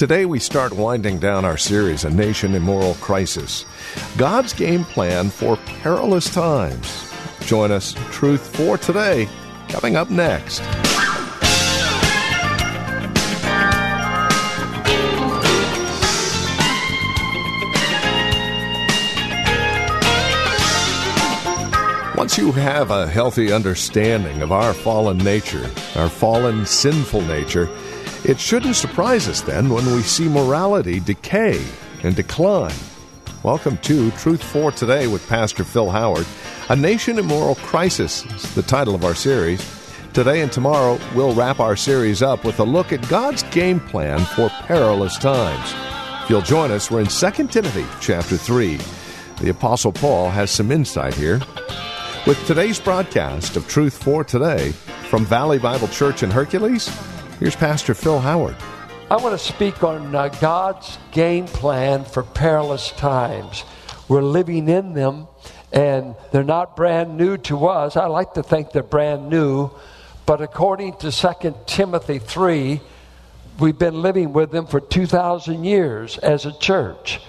Today, we start winding down our series, A Nation in Moral Crisis God's Game Plan for Perilous Times. Join us, Truth for Today, coming up next. Once you have a healthy understanding of our fallen nature, our fallen sinful nature, it shouldn't surprise us then when we see morality decay and decline. Welcome to Truth for Today with Pastor Phil Howard. A Nation in Moral Crisis is the title of our series. Today and tomorrow, we'll wrap our series up with a look at God's game plan for perilous times. If you'll join us, we're in 2 Timothy chapter 3. The Apostle Paul has some insight here. With today's broadcast of Truth for Today from Valley Bible Church in Hercules, here's Pastor Phil Howard. I want to speak on uh, God's game plan for perilous times. We're living in them, and they're not brand new to us. I like to think they're brand new, but according to 2 Timothy 3, we've been living with them for 2,000 years as a church.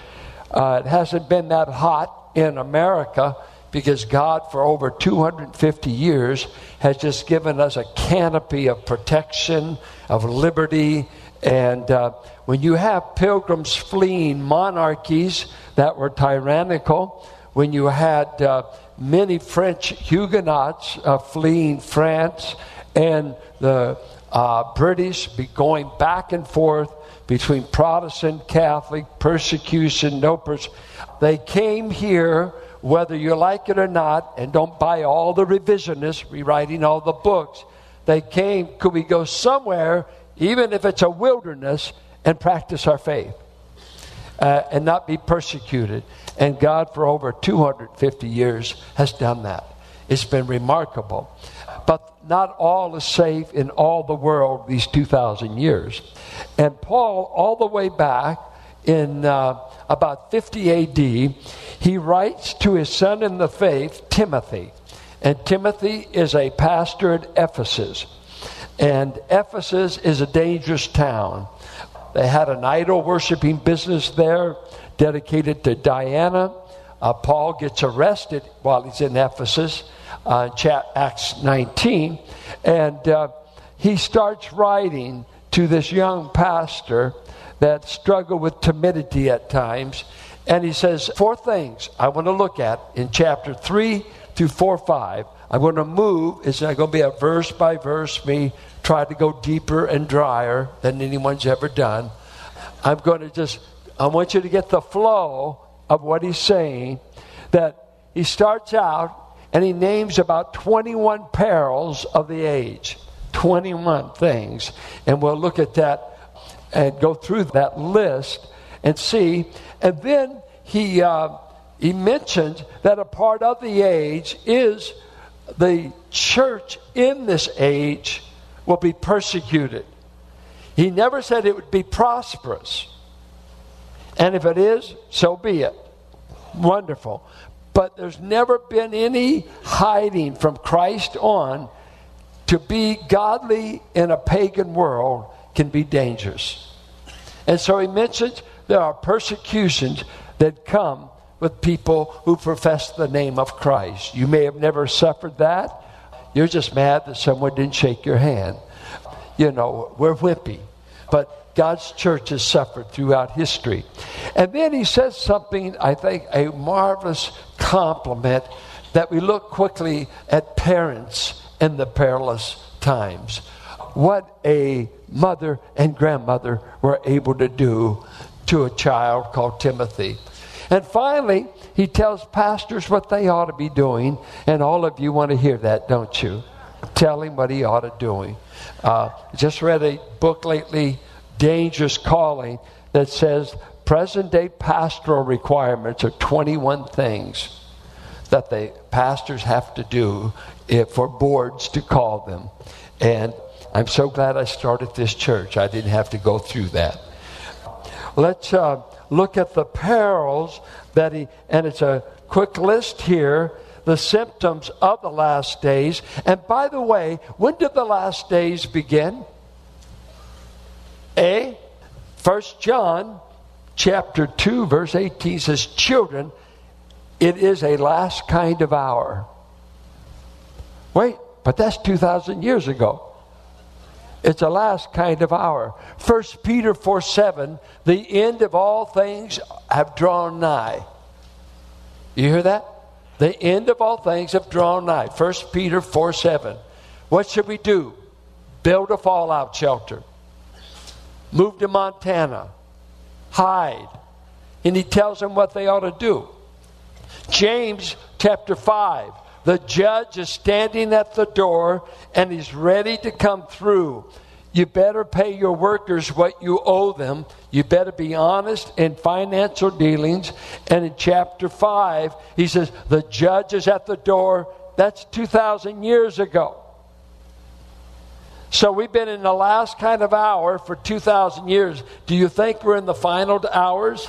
Uh, it hasn't been that hot in America because God, for over 250 years, has just given us a canopy of protection, of liberty. And uh, when you have pilgrims fleeing monarchies that were tyrannical, when you had uh, many French Huguenots uh, fleeing France, and the uh, British be going back and forth between Protestant, Catholic, persecution, no pers- they came here whether you like it or not, and don't buy all the revisionists rewriting all the books. They came, could we go somewhere, even if it's a wilderness, and practice our faith uh, and not be persecuted? And God, for over 250 years, has done that. It's been remarkable. But not all is safe in all the world these 2,000 years. And Paul, all the way back in uh, about 50 AD, he writes to his son in the faith, Timothy. And Timothy is a pastor at Ephesus. And Ephesus is a dangerous town. They had an idol worshiping business there dedicated to Diana. Uh, Paul gets arrested while he's in Ephesus, uh, Acts 19, and uh, he starts writing to this young pastor that struggle with timidity at times. And he says, Four things I want to look at in chapter 3 through 4 5. I'm going to move. It's not going to be a verse by verse, me try to go deeper and drier than anyone's ever done. I'm going to just, I want you to get the flow of what he's saying. That he starts out and he names about 21 perils of the age. 21 things. And we'll look at that and go through that list and see. And then he, uh, he mentioned that a part of the age is the church in this age will be persecuted. He never said it would be prosperous. And if it is, so be it. Wonderful. But there's never been any hiding from Christ on to be godly in a pagan world can be dangerous. And so he mentions there are persecutions that come with people who profess the name of Christ. You may have never suffered that. You're just mad that someone didn't shake your hand. You know, we're whippy. But God's church has suffered throughout history. And then he says something, I think, a marvelous compliment that we look quickly at parents in the perilous times. What a mother and grandmother were able to do to a child called Timothy. And finally, he tells pastors what they ought to be doing, and all of you want to hear that, don't you? Tell him what he ought to be doing. Uh, just read a book lately, dangerous calling that says present day pastoral requirements are 21 things that the pastors have to do for boards to call them. And I'm so glad I started this church. I didn't have to go through that. Let's uh, look at the perils that he, and it's a quick list here the symptoms of the last days. And by the way, when did the last days begin? A. First John chapter 2 verse 18 says, "Children, it is a last kind of hour." Wait, but that's 2000 years ago. It's the last kind of hour. First Peter 4 7, the end of all things have drawn nigh. You hear that? The end of all things have drawn nigh. 1 Peter 4 7. What should we do? Build a fallout shelter. Move to Montana. Hide. And he tells them what they ought to do. James chapter 5. The judge is standing at the door and he's ready to come through. You better pay your workers what you owe them. You better be honest in financial dealings. And in chapter 5, he says, The judge is at the door. That's 2,000 years ago. So we've been in the last kind of hour for 2,000 years. Do you think we're in the final hours?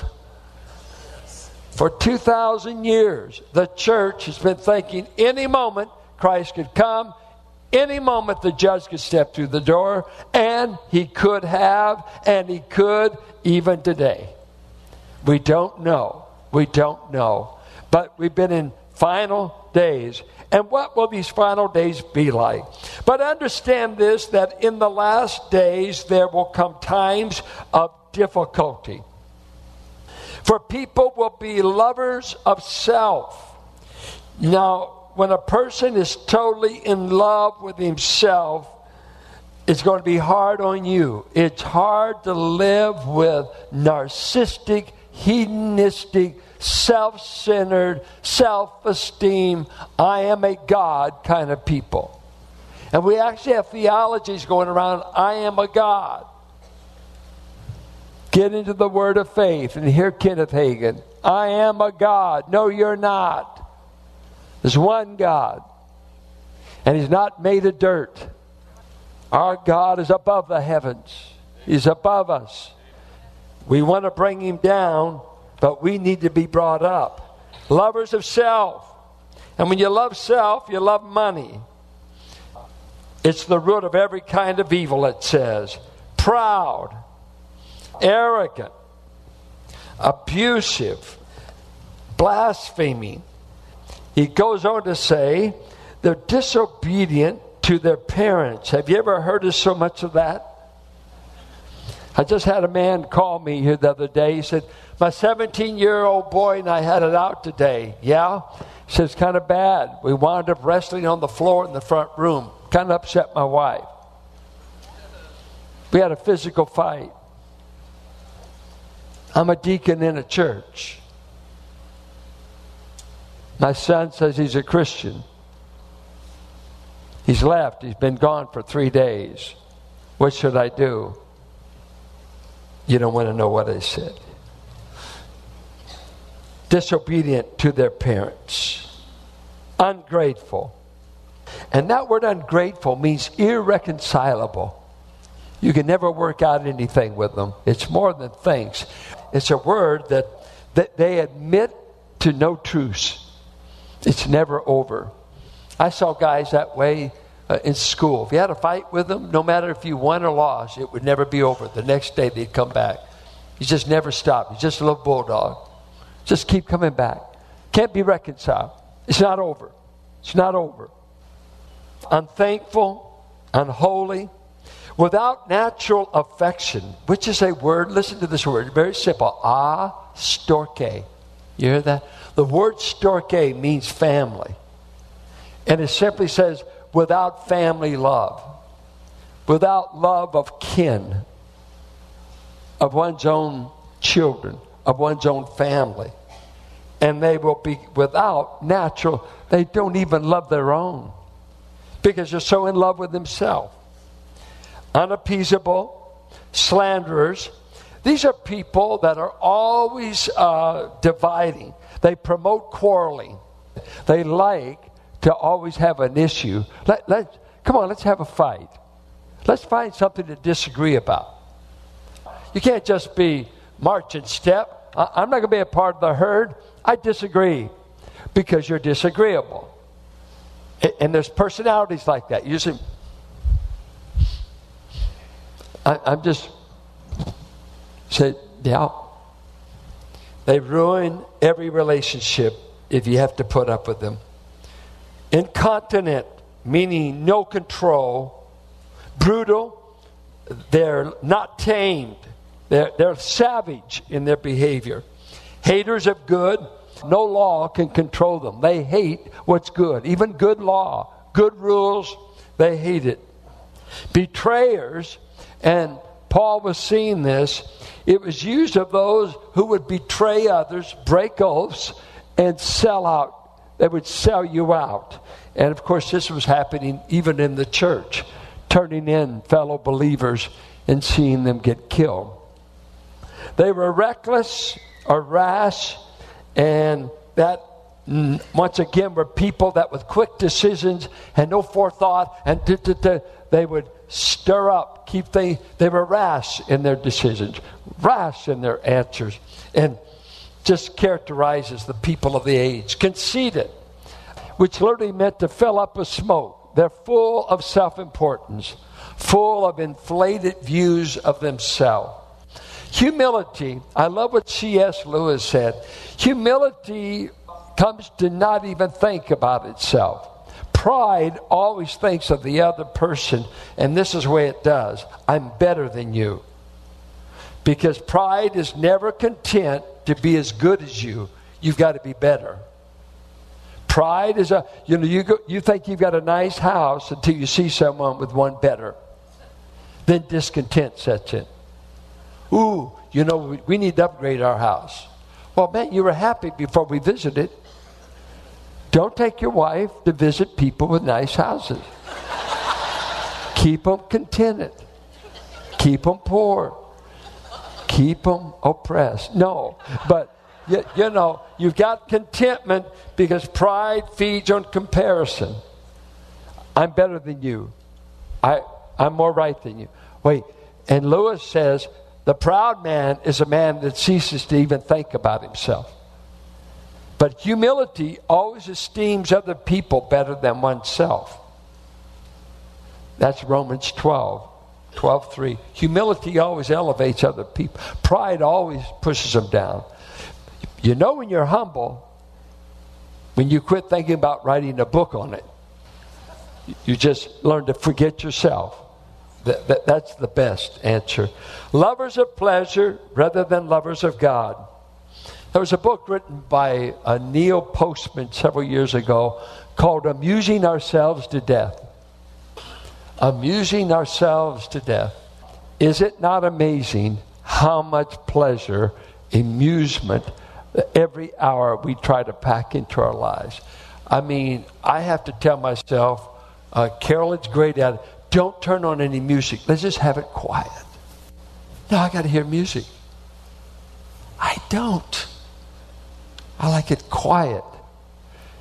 For 2,000 years, the church has been thinking any moment Christ could come any moment, the judge could step through the door, and he could have, and he could even today. We don't know. We don't know. But we've been in final days. And what will these final days be like? But understand this that in the last days there will come times of difficulty. For people will be lovers of self. Now, when a person is totally in love with himself, it's going to be hard on you. It's hard to live with narcissistic, hedonistic, self centered, self esteem, I am a God kind of people. And we actually have theologies going around I am a God. Get into the word of faith and hear Kenneth Hagin. I am a God. No, you're not. There's one God, and He's not made of dirt. Our God is above the heavens, He's above us. We want to bring Him down, but we need to be brought up. Lovers of self. And when you love self, you love money. It's the root of every kind of evil, it says. Proud, arrogant, abusive, blaspheming he goes on to say they're disobedient to their parents. Have you ever heard of so much of that? I just had a man call me here the other day. He said, My 17 year old boy and I had it out today. Yeah? He said, It's kind of bad. We wound up wrestling on the floor in the front room. Kind of upset my wife. We had a physical fight. I'm a deacon in a church. My son says he's a Christian. He's left. He's been gone for three days. What should I do? You don't want to know what I said. Disobedient to their parents, ungrateful. And that word ungrateful means irreconcilable. You can never work out anything with them. It's more than things. It's a word that, that they admit to no truce. It's never over. I saw guys that way uh, in school. If you had a fight with them, no matter if you won or lost, it would never be over. The next day they'd come back. You just never stop. He's just a little bulldog. Just keep coming back. Can't be reconciled. It's not over. It's not over. Unthankful, unholy, without natural affection, which is a word, listen to this word, very simple. Ah, storge. You hear that? The word storge means family. And it simply says, without family love, without love of kin, of one's own children, of one's own family. And they will be without natural, they don't even love their own because they're so in love with themselves. Unappeasable, slanderers. These are people that are always uh, dividing. They promote quarreling. They like to always have an issue. Let, let, come on, let's have a fight. Let's find something to disagree about. You can't just be march and step. I'm not going to be a part of the herd. I disagree because you're disagreeable. And there's personalities like that. Usually, I, I'm just said, yeah. They ruin every relationship if you have to put up with them. Incontinent, meaning no control. Brutal, they're not tamed. They're, they're savage in their behavior. Haters of good, no law can control them. They hate what's good, even good law, good rules, they hate it. Betrayers, and Paul was seeing this, it was used of those who would betray others, break oaths, and sell out. They would sell you out. And of course, this was happening even in the church, turning in fellow believers and seeing them get killed. They were reckless or rash, and that mm, once again were people that with quick decisions and no forethought, and they would stir up, keep they they were rash in their decisions, rash in their answers, and just characterizes the people of the age. Conceited, which literally meant to fill up with smoke. They're full of self importance, full of inflated views of themselves. Humility, I love what C.S. Lewis said. Humility comes to not even think about itself. Pride always thinks of the other person, and this is the way it does I'm better than you. Because pride is never content to be as good as you, you've got to be better. Pride is a, you know, you, go, you think you've got a nice house until you see someone with one better. Then discontent sets in. Ooh, you know, we, we need to upgrade our house. Well, man, you were happy before we visited. Don't take your wife to visit people with nice houses. Keep them contented. Keep them poor. Keep them oppressed. No, but you, you know, you've got contentment because pride feeds on comparison. I'm better than you. I, I'm more right than you. Wait, and Lewis says the proud man is a man that ceases to even think about himself. But humility always esteems other people better than oneself. That's Romans 12, 12 3. Humility always elevates other people, pride always pushes them down. You know, when you're humble, when you quit thinking about writing a book on it, you just learn to forget yourself that, that, that's the best answer. Lovers of pleasure rather than lovers of God. There was a book written by a Neil Postman several years ago called Amusing Ourselves to Death. Amusing Ourselves to Death. Is it not amazing how much pleasure, amusement, every hour we try to pack into our lives? I mean, I have to tell myself, uh, Carolyn's great at it. Don't turn on any music. Let's just have it quiet. No, I got to hear music. I don't. I like it quiet.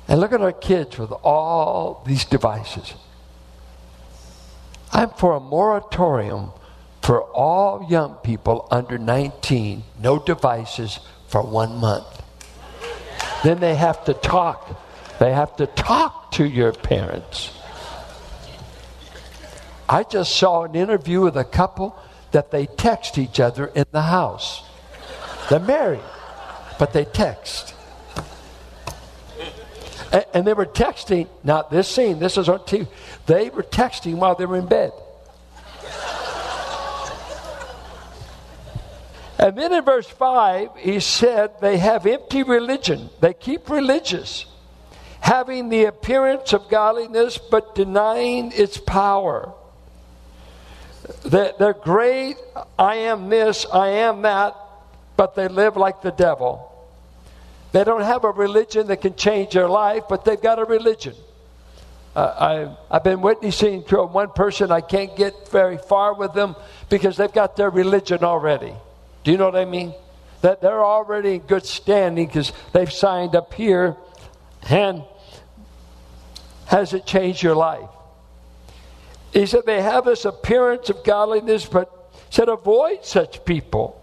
And look at our kids with all these devices. I'm for a moratorium for all young people under 19, no devices for one month. Then they have to talk. They have to talk to your parents. I just saw an interview with a couple that they text each other in the house. They're married, but they text. And, and they were texting, not this scene, this is on TV. They were texting while they were in bed. And then in verse 5, he said they have empty religion. They keep religious, having the appearance of godliness, but denying its power. They're great, I am this, I am that, but they live like the devil. They don't have a religion that can change their life, but they've got a religion. Uh, I, I've been witnessing to one person. I can't get very far with them because they've got their religion already. Do you know what I mean? That they're already in good standing because they've signed up here. And has it changed your life? He said they have this appearance of godliness, but said avoid such people.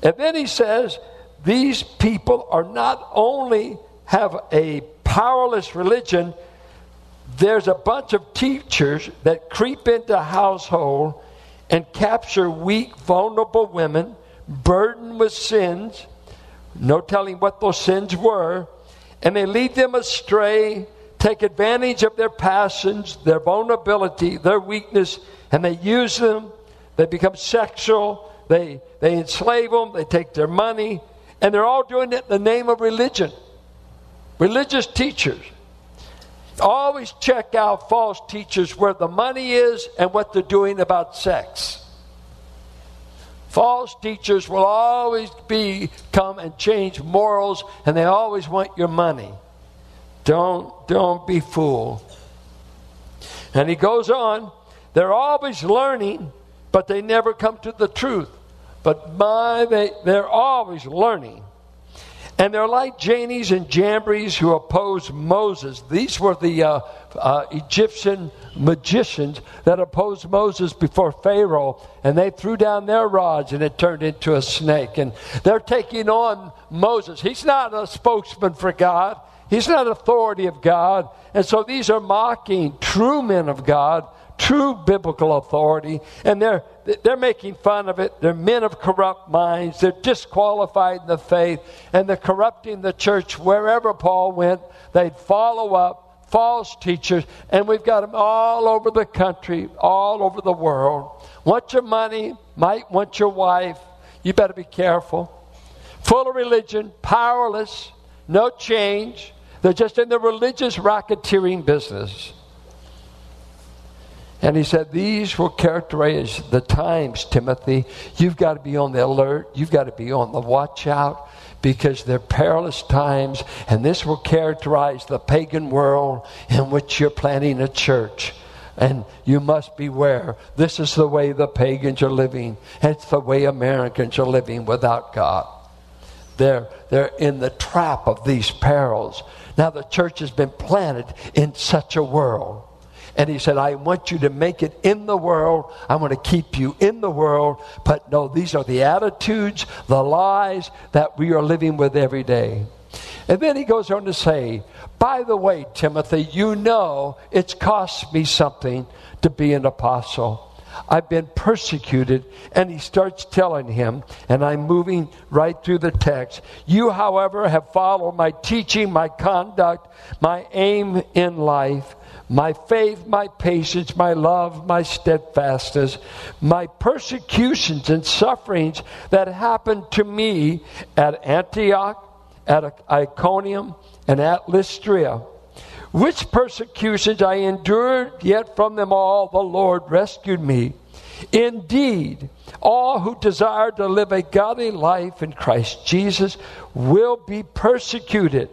And then he says these people are not only have a powerless religion, there's a bunch of teachers that creep into household and capture weak, vulnerable women burdened with sins, no telling what those sins were, and they lead them astray, take advantage of their passions, their vulnerability, their weakness, and they use them. They become sexual, they, they enslave them, they take their money, and they're all doing it in the name of religion. Religious teachers. Always check out false teachers where the money is and what they're doing about sex. False teachers will always be come and change morals and they always want your money. Don't don't be fooled. And he goes on, they're always learning, but they never come to the truth. But my they they're always learning. And they're like Jannes and Jambres who opposed Moses. These were the uh, uh, Egyptian magicians that opposed Moses before Pharaoh, and they threw down their rods and it turned into a snake. And they're taking on Moses. He's not a spokesman for God, he's not authority of God. And so these are mocking true men of God true biblical authority, and they're, they're making fun of it. They're men of corrupt minds. They're disqualified in the faith, and they're corrupting the church wherever Paul went. They'd follow up false teachers, and we've got them all over the country, all over the world. Want your money, might want your wife. You better be careful. Full of religion, powerless, no change. They're just in the religious racketeering business. And he said, These will characterize the times, Timothy. You've got to be on the alert. You've got to be on the watch out because they're perilous times. And this will characterize the pagan world in which you're planting a church. And you must beware. This is the way the pagans are living. It's the way Americans are living without God. They're, they're in the trap of these perils. Now, the church has been planted in such a world. And he said, I want you to make it in the world. I want to keep you in the world. But no, these are the attitudes, the lies that we are living with every day. And then he goes on to say, By the way, Timothy, you know it's cost me something to be an apostle. I've been persecuted. And he starts telling him, and I'm moving right through the text. You, however, have followed my teaching, my conduct, my aim in life my faith, my patience, my love, my steadfastness, my persecutions and sufferings that happened to me at Antioch, at Iconium, and at Lystra. Which persecutions I endured, yet from them all the Lord rescued me. Indeed, all who desire to live a godly life in Christ Jesus will be persecuted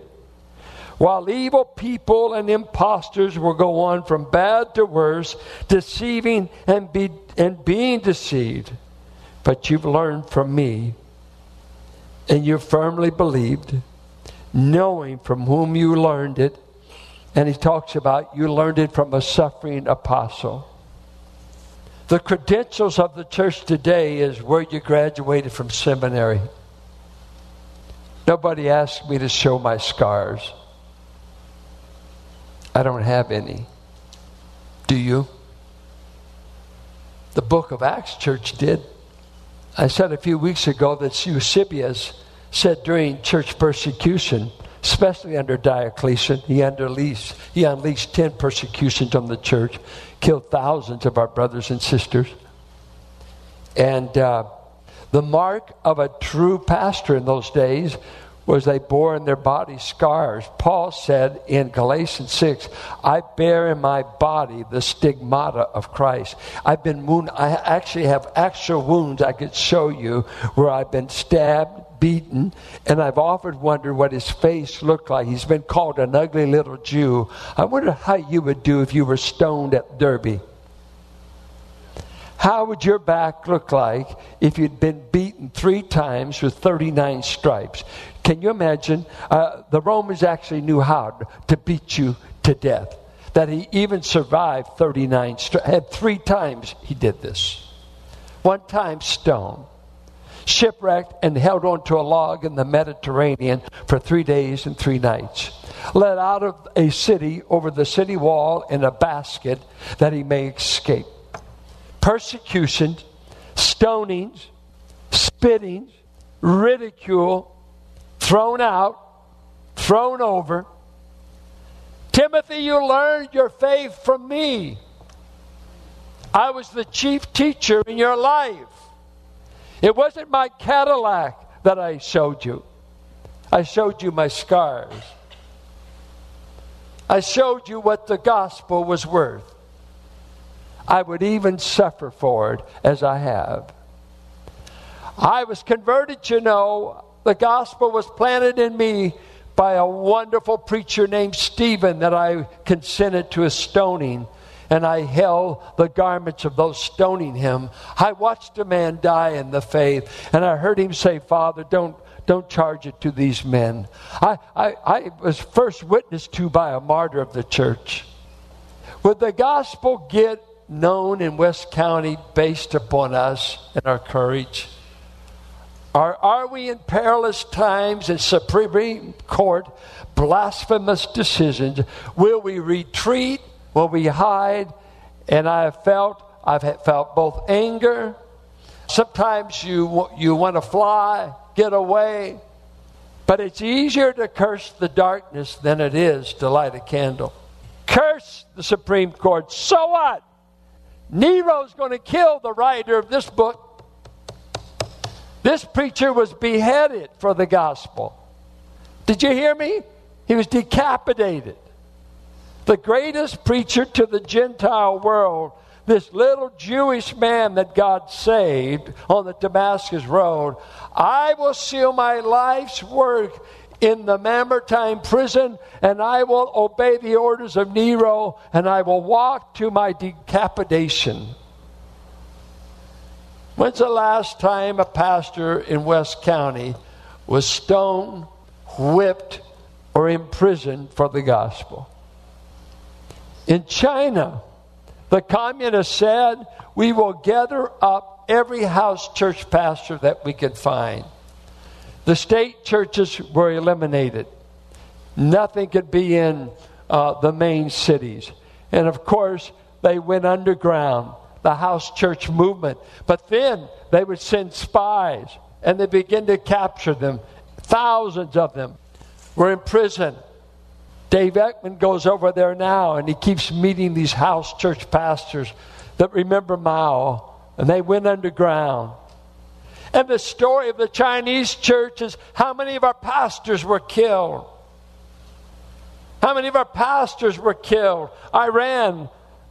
while evil people and impostors will go on from bad to worse, deceiving and, be, and being deceived. But you've learned from me, and you firmly believed, knowing from whom you learned it. And he talks about you learned it from a suffering apostle. The credentials of the church today is where you graduated from seminary. Nobody asked me to show my scars. I don't have any. Do you? The book of Acts church did. I said a few weeks ago that Eusebius said during church persecution, especially under Diocletian, he unleashed, he unleashed 10 persecutions on the church, killed thousands of our brothers and sisters. And uh, the mark of a true pastor in those days was they bore in their body scars. Paul said in Galatians 6, I bear in my body the stigmata of Christ. I've been wounded. I actually have actual wounds I could show you where I've been stabbed, beaten, and I've often wondered what his face looked like. He's been called an ugly little Jew. I wonder how you would do if you were stoned at Derbe. How would your back look like if you'd been beaten three times with 39 stripes? Can you imagine? Uh, the Romans actually knew how to beat you to death. That he even survived 39 stripes. Three times he did this. One time stoned, shipwrecked, and held onto a log in the Mediterranean for three days and three nights. Led out of a city over the city wall in a basket that he may escape persecutions, stonings, spittings, ridicule, thrown out, thrown over. Timothy, you learned your faith from me. I was the chief teacher in your life. It wasn't my Cadillac that I showed you. I showed you my scars. I showed you what the gospel was worth. I would even suffer for it as I have. I was converted, you know. The gospel was planted in me by a wonderful preacher named Stephen that I consented to a stoning. And I held the garments of those stoning him. I watched a man die in the faith, and I heard him say, Father, don't, don't charge it to these men. I, I, I was first witnessed to by a martyr of the church. Would the gospel get known in West County based upon us and our courage? Are, are we in perilous times in Supreme Court, blasphemous decisions? Will we retreat? Will we hide? And I have felt, I've felt both anger. Sometimes you, you want to fly, get away. But it's easier to curse the darkness than it is to light a candle. Curse the Supreme Court. So what? Nero's going to kill the writer of this book. This preacher was beheaded for the gospel. Did you hear me? He was decapitated. The greatest preacher to the Gentile world, this little Jewish man that God saved on the Damascus Road, I will seal my life's work in the Mamertine prison, and I will obey the orders of Nero, and I will walk to my decapitation. When's the last time a pastor in West County was stoned, whipped, or imprisoned for the gospel? In China, the communists said, We will gather up every house church pastor that we can find. The state churches were eliminated. Nothing could be in uh, the main cities. And of course, they went underground, the house church movement. But then they would send spies and they begin to capture them. Thousands of them were in prison. Dave Ekman goes over there now and he keeps meeting these house church pastors that remember Mao, and they went underground. And the story of the Chinese church is how many of our pastors were killed. How many of our pastors were killed? Iran,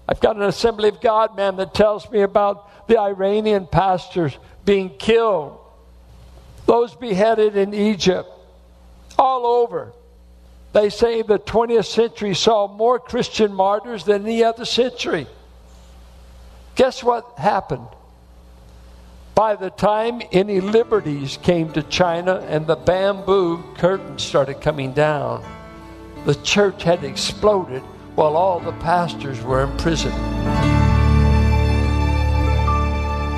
I've got an Assembly of God man that tells me about the Iranian pastors being killed, those beheaded in Egypt, all over. They say the 20th century saw more Christian martyrs than any other century. Guess what happened? By the time any liberties came to China and the bamboo curtain started coming down, the church had exploded while all the pastors were in prison.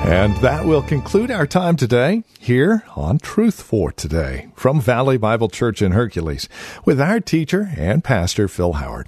And that will conclude our time today here on Truth for Today from Valley Bible Church in Hercules with our teacher and pastor Phil Howard.